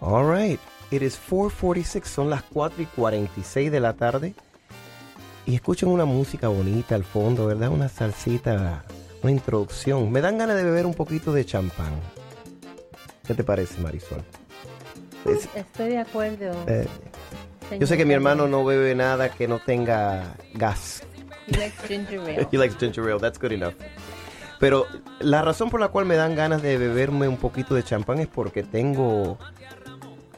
All right. It is 4:46, son las 4 y 46 de la tarde. Y escuchan una música bonita al fondo, ¿verdad? Una salsita, una introducción. Me dan ganas de beber un poquito de champán. ¿Qué te parece, Marisol? Es- Estoy de acuerdo. eh, yo sé que mi hermano no bebe nada que no tenga gas. He likes ginger ale. He likes ginger ale, that's good enough. Pero la razón por la cual me dan ganas de beberme un poquito de champán es porque tengo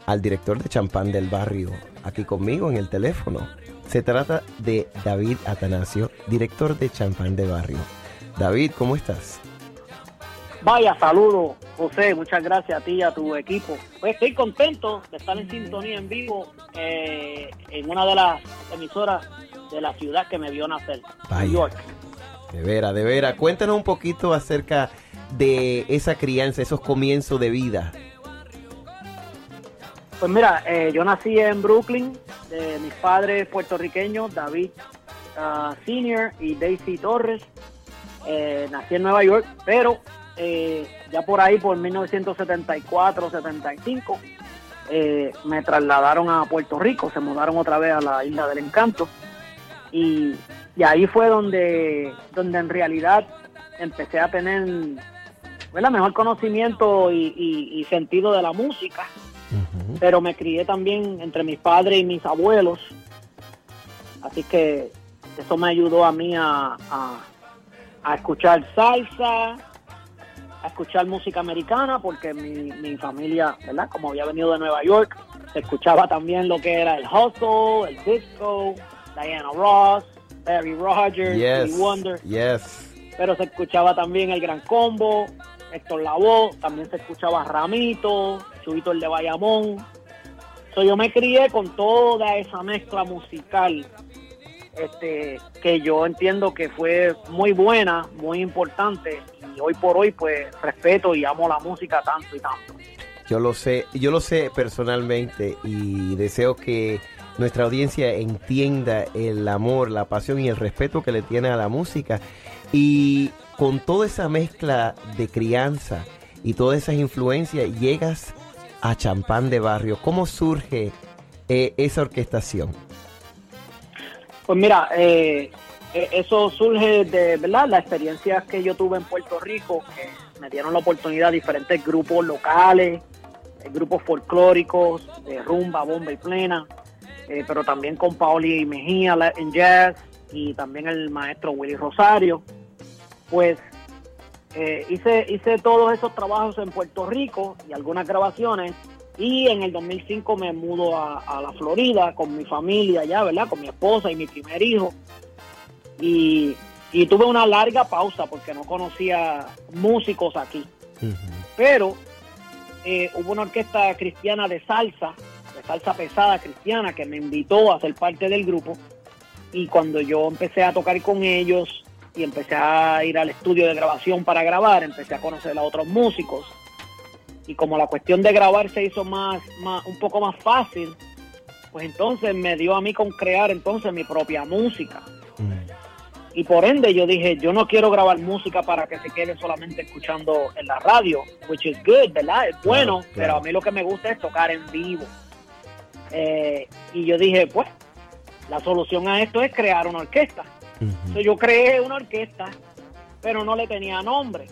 al director de champán del barrio aquí conmigo en el teléfono. Se trata de David Atanasio, director de champán de barrio. David, ¿cómo estás? Vaya, saludo, José, muchas gracias a ti y a tu equipo. Pues estoy contento de estar en sintonía en vivo eh, en una de las emisoras de la ciudad que me vio nacer, Vaya. New York. De veras, de veras. Cuéntanos un poquito acerca de esa crianza, esos comienzos de vida. Pues mira, eh, yo nací en Brooklyn, de mis padres puertorriqueños, David ah, Senior y Daisy Torres. Eh, nací en Nueva York, pero eh, ya por ahí, por 1974-75, eh, me trasladaron a Puerto Rico, se mudaron otra vez a la Isla del Encanto. Y, ahí fue donde, donde en realidad empecé a tener ¿verdad? mejor conocimiento y sentido de la música Pero me crié también entre mis padres y mis abuelos. Así que eso me ayudó a mí a, a- a escuchar salsa, a escuchar música americana, porque mi, mi familia, ¿verdad? Como había venido de Nueva York, se escuchaba también lo que era el hustle, el disco, Diana Ross, Barry Rogers, Yes, Wonder yes. pero se escuchaba también el Gran Combo, Héctor Lavoe, también se escuchaba Ramito, El de Bayamón. So, yo me crié con toda esa mezcla musical este, que yo entiendo que fue muy buena, muy importante y hoy por hoy pues respeto y amo la música tanto y tanto. Yo lo sé, yo lo sé personalmente y deseo que nuestra audiencia entienda el amor, la pasión y el respeto que le tiene a la música. Y con toda esa mezcla de crianza y todas esas influencias, llegas a Champán de Barrio. ¿Cómo surge eh, esa orquestación? Pues mira, eh, eh, eso surge de verdad las experiencias que yo tuve en Puerto Rico, que me dieron la oportunidad diferentes grupos locales, eh, grupos folclóricos, de rumba, bomba y plena, eh, pero también con Paoli Mejía la- en jazz y también el maestro Willy Rosario. Pues eh, hice, hice todos esos trabajos en Puerto Rico y algunas grabaciones y en el 2005 me mudo a, a la Florida con mi familia allá, ¿verdad? Con mi esposa y mi primer hijo. Y, y tuve una larga pausa porque no conocía músicos aquí. Pero eh, hubo una orquesta cristiana de salsa, de salsa pesada cristiana, que me invitó a ser parte del grupo. Y cuando yo empecé a tocar con ellos y empecé a ir al estudio de grabación para grabar, empecé a conocer a otros músicos. Y como la cuestión de grabar se hizo más, más un poco más fácil, pues entonces me dio a mí con crear entonces mi propia música. Y por ende yo dije, yo no quiero grabar música para que se quede solamente escuchando en la radio, which is good, ¿verdad? Es bueno, claro. pero a mí lo que me gusta es tocar en vivo. Eh, y yo dije, pues, la solución a esto es crear una orquesta. Entonces, yo creé una orquesta, pero no le tenía nombre.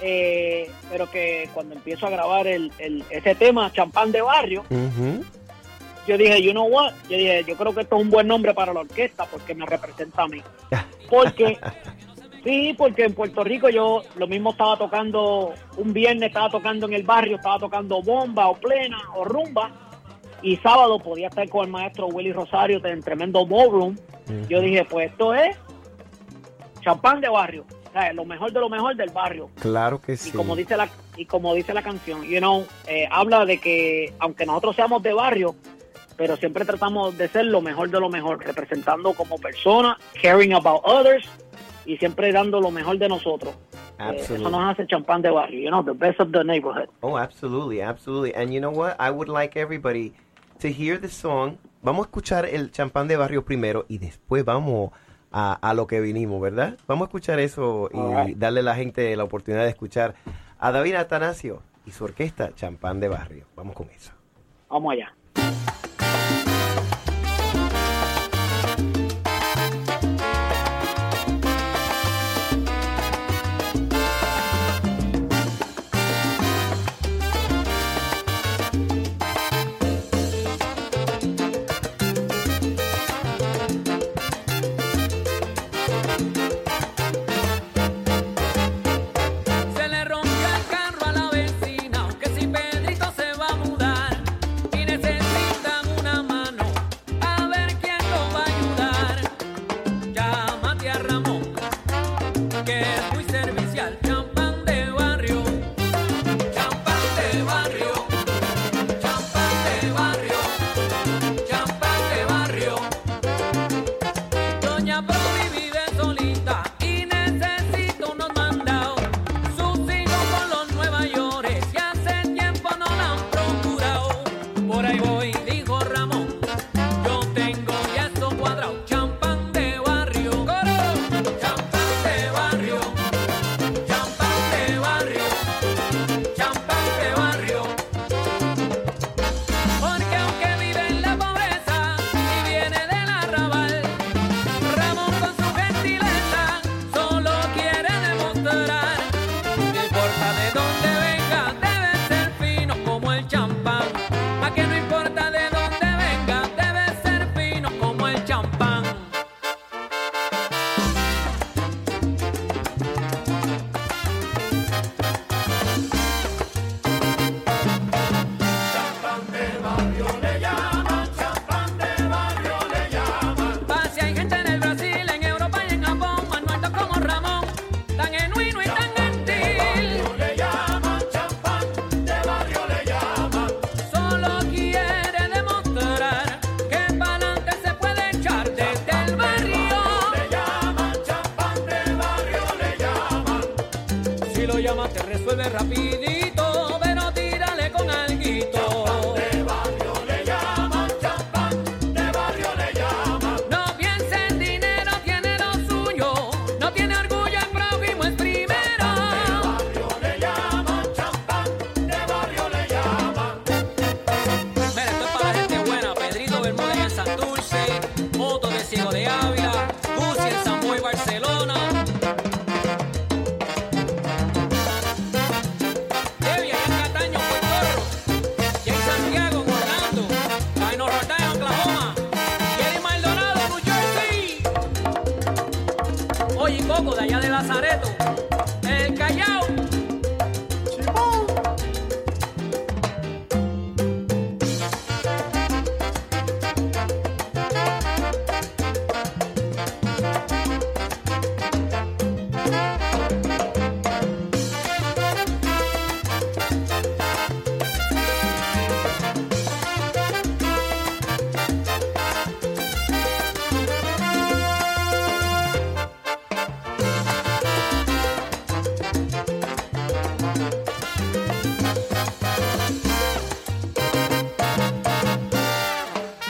Eh, pero que cuando empiezo a grabar el, el- ese tema, Champán de Barrio, yo dije, you know what? Yo dije, yo creo que esto es un buen nombre para la orquesta porque me representa a mí. Porque, sí, porque en Puerto Rico yo lo mismo estaba tocando, un viernes estaba tocando en el barrio, estaba tocando bomba o plena o rumba. Y sábado podía estar con el maestro Willy Rosario en tremendo ballroom. Yo dije, pues esto es champán de barrio. O sea, lo mejor de lo mejor del barrio. Claro que Y sí. como dice la y como dice la canción, you know, eh, habla de que aunque nosotros seamos de barrio, pero siempre tratamos de ser lo mejor de lo mejor, representando como persona, caring about others y siempre dando lo mejor de nosotros. Eh, eso Absolutely. nos hace champán de barrio, you know, the best of the neighborhood. Oh, absolutely, absolutely. And you know what? I would like everybody to hear the song. Vamos a escuchar el champán de barrio primero y después vamos a, a lo que vinimos, ¿verdad? Vamos a escuchar eso y darle a la gente la oportunidad de escuchar a David Atanasio y su orquesta Champán de Barrio. Vamos con eso. Vamos allá.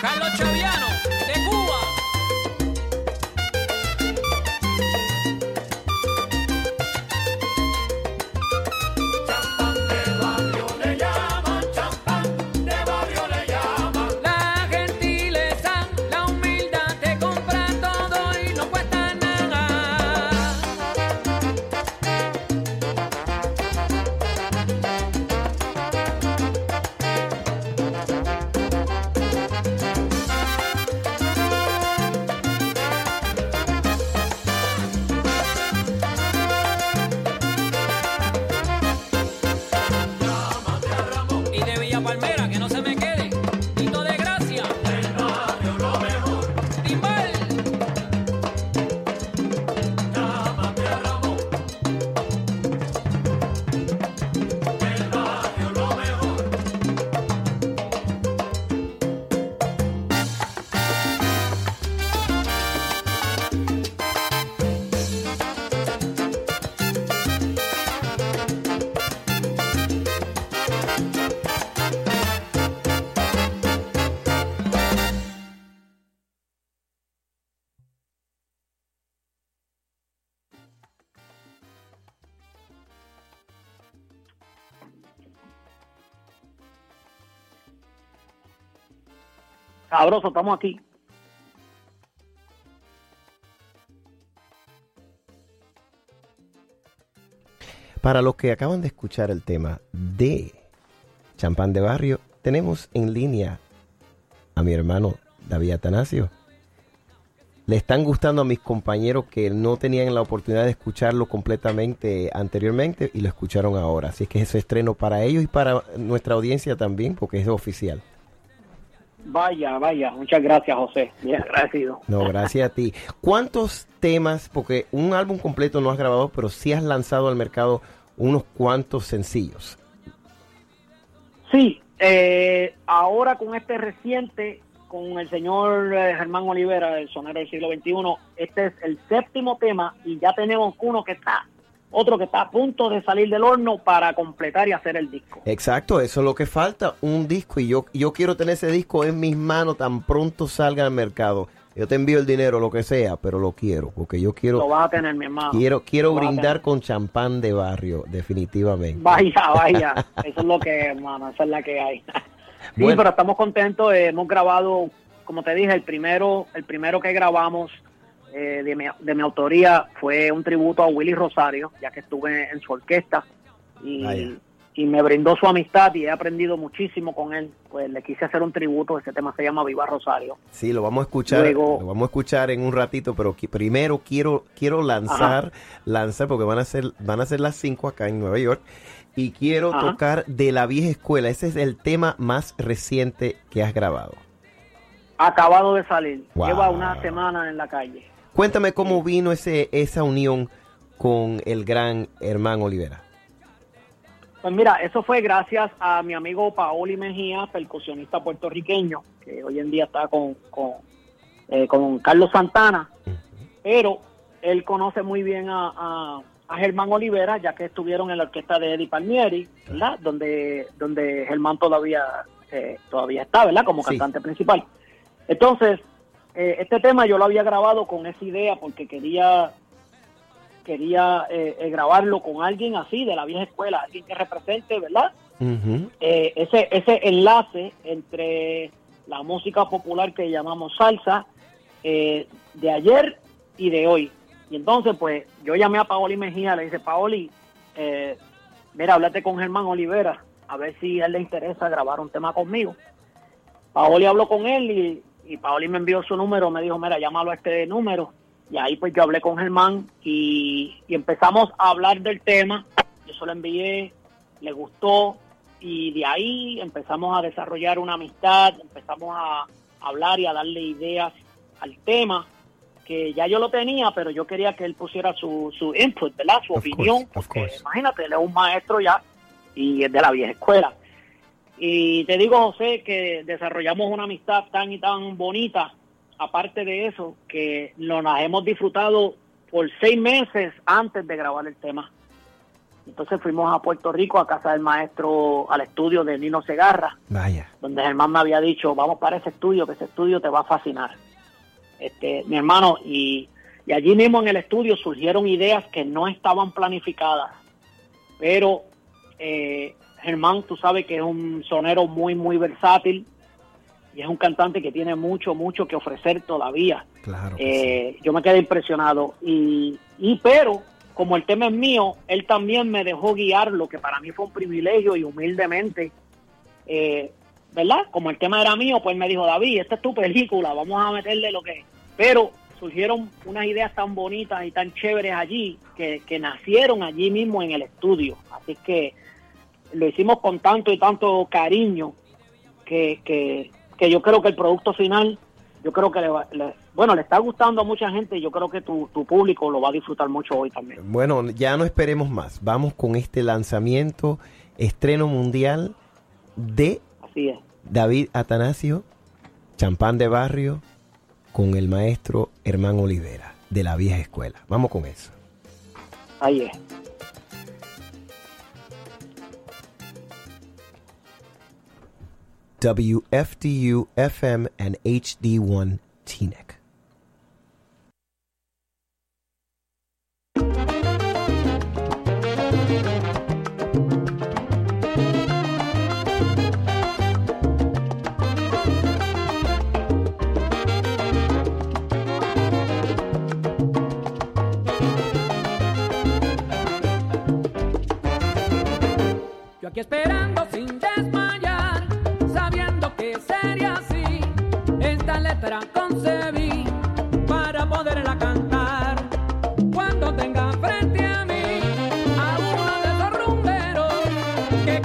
Carlos Chaviano. Sabroso, estamos aquí. Para los que acaban de escuchar el tema de Champán de Barrio, tenemos en línea a mi hermano David Atanasio. Le están gustando a mis compañeros que no tenían la oportunidad de escucharlo completamente anteriormente y lo escucharon ahora. Así que es estreno para ellos y para nuestra audiencia también, porque es oficial. Vaya, vaya. Muchas gracias, José. Bien agradecido. No, gracias a ti. ¿Cuántos temas, porque un álbum completo no has grabado, pero sí has lanzado al mercado unos cuantos sencillos? Sí, eh, ahora con este reciente, con el señor eh, Germán Olivera, el sonero del siglo XXI, este es el séptimo tema y ya tenemos uno que está, otro que está a punto de salir del horno para completar y hacer el disco. Exacto, eso es lo que falta, un disco y yo, yo quiero tener ese disco en mis manos tan pronto salga al mercado. Yo te envío el dinero, lo que sea, pero lo quiero, porque yo Lo quiero vas a tener, mi hermano. quiero quiero Lo brindar con champán de barrio, definitivamente. Vaya, vaya. Eso es lo que, hermano, esa es la que hay. Sí, Bueno. pero estamos contentos. eh, hemos grabado, como te dije, el primero, el primero que grabamos eh, de, mi, de mi autoría fue un tributo a Willy Rosario, ya que estuve en su orquesta y, y me brindó su amistad y he aprendido muchísimo con él. Pues le quise hacer un tributo. Ese tema se llama Viva Rosario. Sí, lo vamos a escuchar, Luego- lo vamos a escuchar en un ratito, pero primero quiero quiero lanzar, lanzar porque van a ser van a ser las 5 acá en Nueva York y quiero Ajá. tocar de la vieja escuela. Ese es el tema más reciente que has grabado. Acabado de salir. Wow. Lleva una semana en la calle. Cuéntame cómo vino ese esa unión con el gran Hermán Olivera. Pues mira, eso fue gracias a mi amigo Paoli Mejía, percusionista puertorriqueño, que hoy en día está con, con, eh, con Carlos Santana, pero él conoce muy bien a, a, a Germán Olivera, ya que estuvieron en la orquesta de Eddie Palmieri, ¿verdad? Donde, donde Germán todavía, eh, todavía está, ¿verdad? Como Sí. cantante principal. Entonces, eh, este tema yo lo había grabado con esa idea porque quería quería eh, eh, grabarlo con alguien así de la vieja escuela, alguien que represente, ¿verdad? Eh, ese ese enlace entre la música popular que llamamos salsa de ayer y de hoy. Y entonces, pues, yo llamé a Paoli Mejía, le dije, Paoli, eh, mira, háblate con Germán Olivera, a ver si a él le interesa grabar un tema conmigo. Paoli habló con él y, y Paoli me envió su número, me dijo, mira, llámalo a este número. Y ahí pues yo hablé con Germán y, y empezamos a hablar del tema. Yo se lo envié, le gustó y de ahí empezamos a desarrollar una amistad, empezamos a hablar y a darle ideas al tema que ya yo lo tenía, pero yo quería que él pusiera su, su input, ¿verdad? Su Of opinión. course, porque imagínate, él es un maestro ya y es de la vieja escuela. Y te digo, José, que desarrollamos una amistad tan y tan bonita, aparte de eso, que nos las hemos disfrutado por seis meses antes de grabar el tema. Entonces fuimos a Puerto Rico, a casa del maestro, al estudio de Nino Segarra, Vaya. donde Germán me había dicho, vamos para ese estudio, que ese estudio te va a fascinar. Este, mi hermano, y, y allí mismo en el estudio surgieron ideas que no estaban planificadas, pero eh, Germán, tú sabes que es un sonero muy, muy versátil y es un cantante que tiene mucho, mucho que ofrecer todavía. Claro. sí. Eh, yo me quedé impresionado y, y pero como el tema es mío, él también me dejó guiar, lo que para mí fue un privilegio y humildemente, eh, ¿verdad? Como el tema era mío, pues me dijo, David, esta es tu película, vamos a meterle lo que... Pero surgieron unas ideas tan bonitas y tan chéveres allí que, que nacieron allí mismo en el estudio. Así que lo hicimos con tanto y tanto cariño que, que, que yo creo que el producto final, yo creo que le, va- le- bueno, le está gustando a mucha gente y yo creo que tu, tu público lo va a disfrutar mucho hoy también. Bueno, ya no esperemos más. Vamos con este lanzamiento, estreno mundial de Así es. David Atanasio, Champán de Barrio, con el maestro Hermán Olivera, de la vieja escuela. Vamos con eso. Ahí es. WFDU FM and HD1 TNIC. aquí esperar. Letra concebí para poderla cantar. Cuando tenga frente a mí a uno de esos rumberos que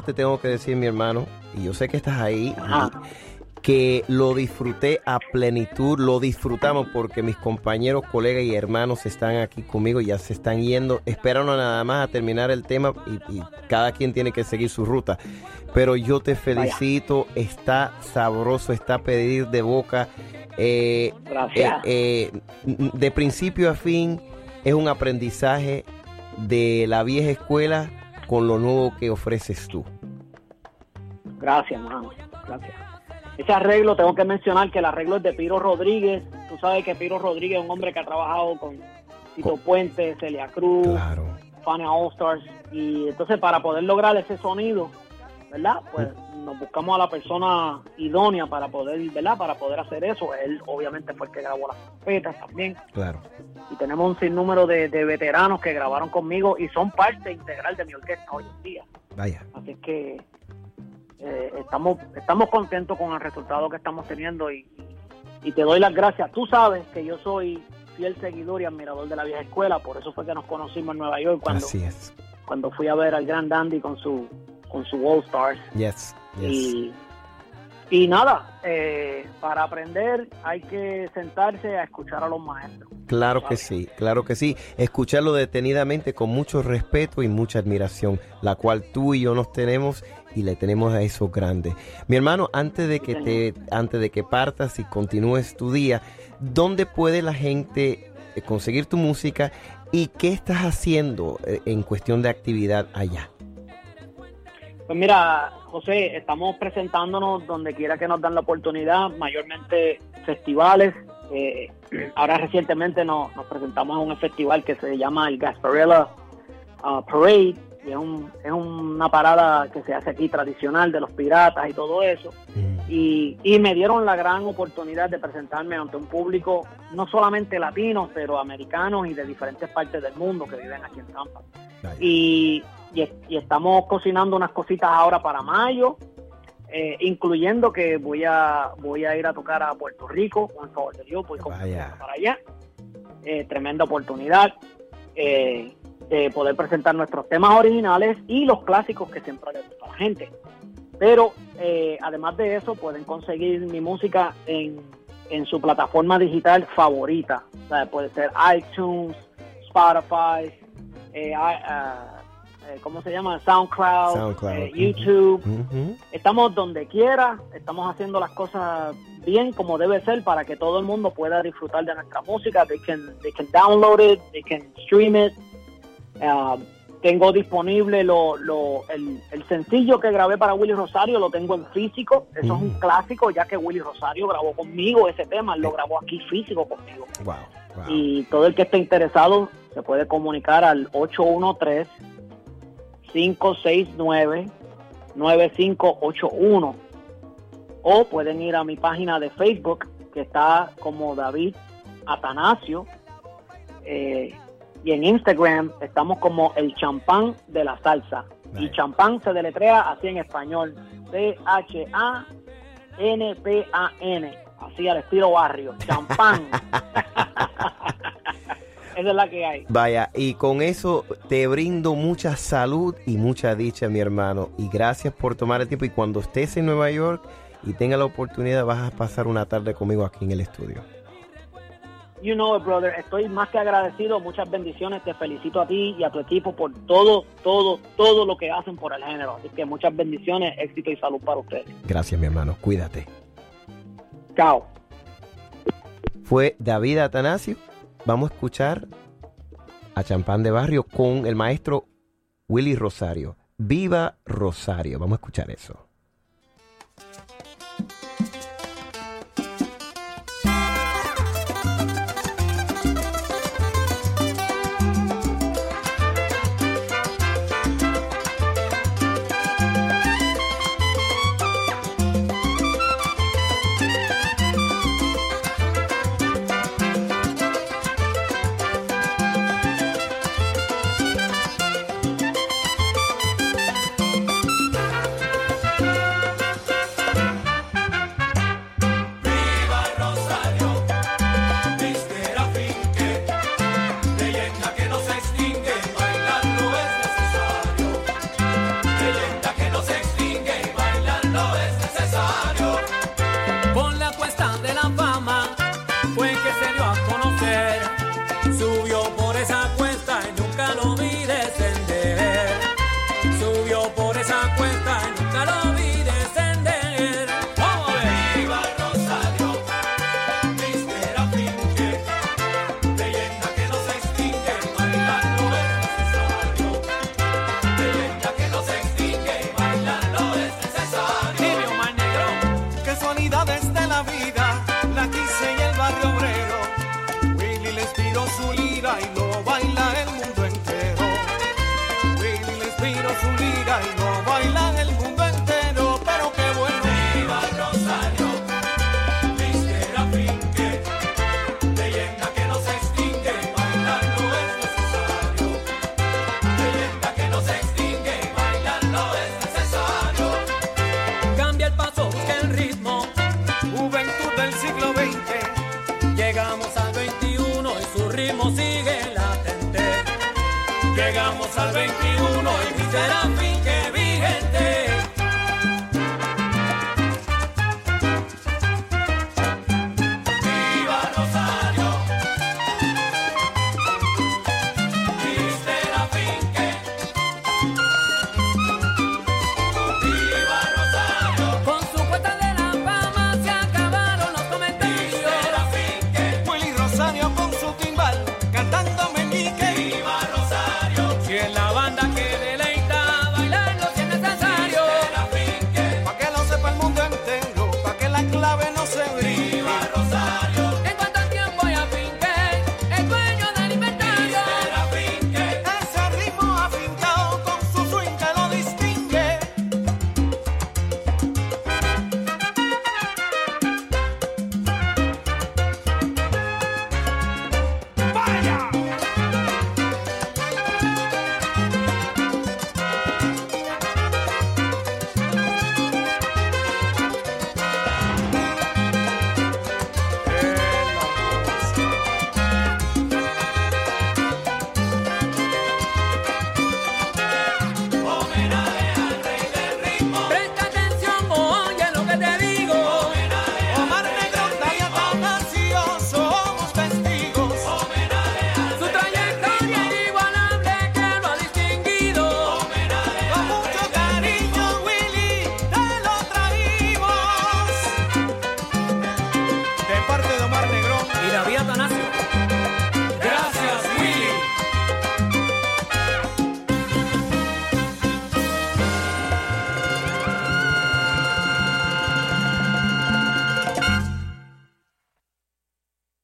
yo te tengo que decir, mi hermano, y yo sé que estás ahí, que lo disfruté a plenitud, lo disfrutamos porque mis compañeros, colegas y hermanos están aquí conmigo, ya se están yendo, esperan nada más a terminar el tema y, y cada quien tiene que seguir su ruta. Pero yo te felicito, está sabroso, está a pedir de boca. eh, Gracias. eh, eh, de principio a fin es un aprendizaje de la vieja escuela con lo nuevo que ofreces tú. Gracias, mano. Gracias. Ese arreglo, tengo que mencionar que el arreglo es de Piro Rodríguez. Tú sabes que Piro Rodríguez es un hombre que ha trabajado con Tito Puente, Celia Cruz, Fania All Stars. Y entonces para poder lograr ese sonido, ¿verdad? Pues Mm. Nos buscamos a la persona idónea para poder, ¿verdad? Para poder hacer eso. Él obviamente fue el que grabó las trompetas también. Claro. Y tenemos un sinnúmero de, de veteranos que grabaron conmigo y son parte integral de mi orquesta hoy en día. Vaya. Así que eh, estamos estamos contentos con el resultado que estamos teniendo y, y te doy las gracias. Tú sabes que yo soy fiel seguidor y admirador de la vieja escuela, por eso fue que nos conocimos en Nueva York cuando, Así es. cuando fui a ver al Gran Dandy con su con su All Stars. Yes. Yes. Y, y nada, eh, para aprender hay que sentarse a escuchar a los maestros. Claro que sí, claro que sí. Escucharlo detenidamente con mucho respeto y mucha admiración, la cual tú y yo nos tenemos y le tenemos a esos grandes. Mi hermano, antes de que te, antes de que partas y continúes tu día, ¿dónde puede la gente eh, conseguir tu música y qué estás haciendo eh, en cuestión de actividad allá? Pues mira, José, estamos presentándonos donde quiera que nos dan la oportunidad, mayormente festivales. Eh, ahora recientemente nos, nos presentamos en un festival que se llama el Gasparilla uh, Parade, y es, un- es una parada que se hace aquí tradicional de los piratas y todo eso. Y, y me dieron la gran oportunidad de presentarme ante un público no solamente latino, pero americanos y de diferentes partes del mundo que viven aquí en Tampa y, y, y estamos cocinando unas cositas ahora para mayo, eh, incluyendo que voy a voy a ir a tocar a Puerto Rico, con el favor de Dios, voy con para allá. Eh, tremenda oportunidad eh, de poder presentar nuestros temas originales y los clásicos que siempre le gusta a la gente. Pero eh, además de eso, pueden conseguir mi música en, en su plataforma digital favorita. O sea, puede ser iTunes, Spotify, eh, ¿cómo se llama? SoundCloud, SoundCloud, eh. YouTube. Estamos donde quiera, estamos haciendo las cosas bien como debe ser para que todo el mundo pueda disfrutar de nuestra música. They can, they can download it, they can stream it. Uh, tengo disponible lo, lo- el, el sencillo que grabé para Willy Rosario, lo tengo en físico. Eso es un Mm. clásico, ya que Willy Rosario grabó conmigo ese tema, lo grabó aquí físico conmigo. Wow. wow. Y todo el que esté interesado se puede comunicar al 813-569-9581 o pueden ir a mi página de Facebook que está como David Atanasio eh, y en Instagram estamos como el champán de la salsa. Y champán se deletrea así en español C-H-A-N-P-A-N así al estilo barrio champán esa es la que hay Vaya, y con eso te brindo mucha salud y mucha dicha, mi hermano. Y gracias por tomar el tiempo. Y cuando estés en Nueva York y tengas la oportunidad, vas a pasar una tarde conmigo aquí en el estudio. You know it, brother. Estoy más que agradecido. Muchas bendiciones. Te felicito a ti y a tu equipo por todo, todo, todo lo que hacen por el género. Así que muchas bendiciones, éxito y salud para ustedes. Gracias, mi hermano. Cuídate. Chao. Fue David Atanasio. Vamos a escuchar a Champán de Barrio con el maestro Willy Rosario. Viva Rosario. Vamos a escuchar eso.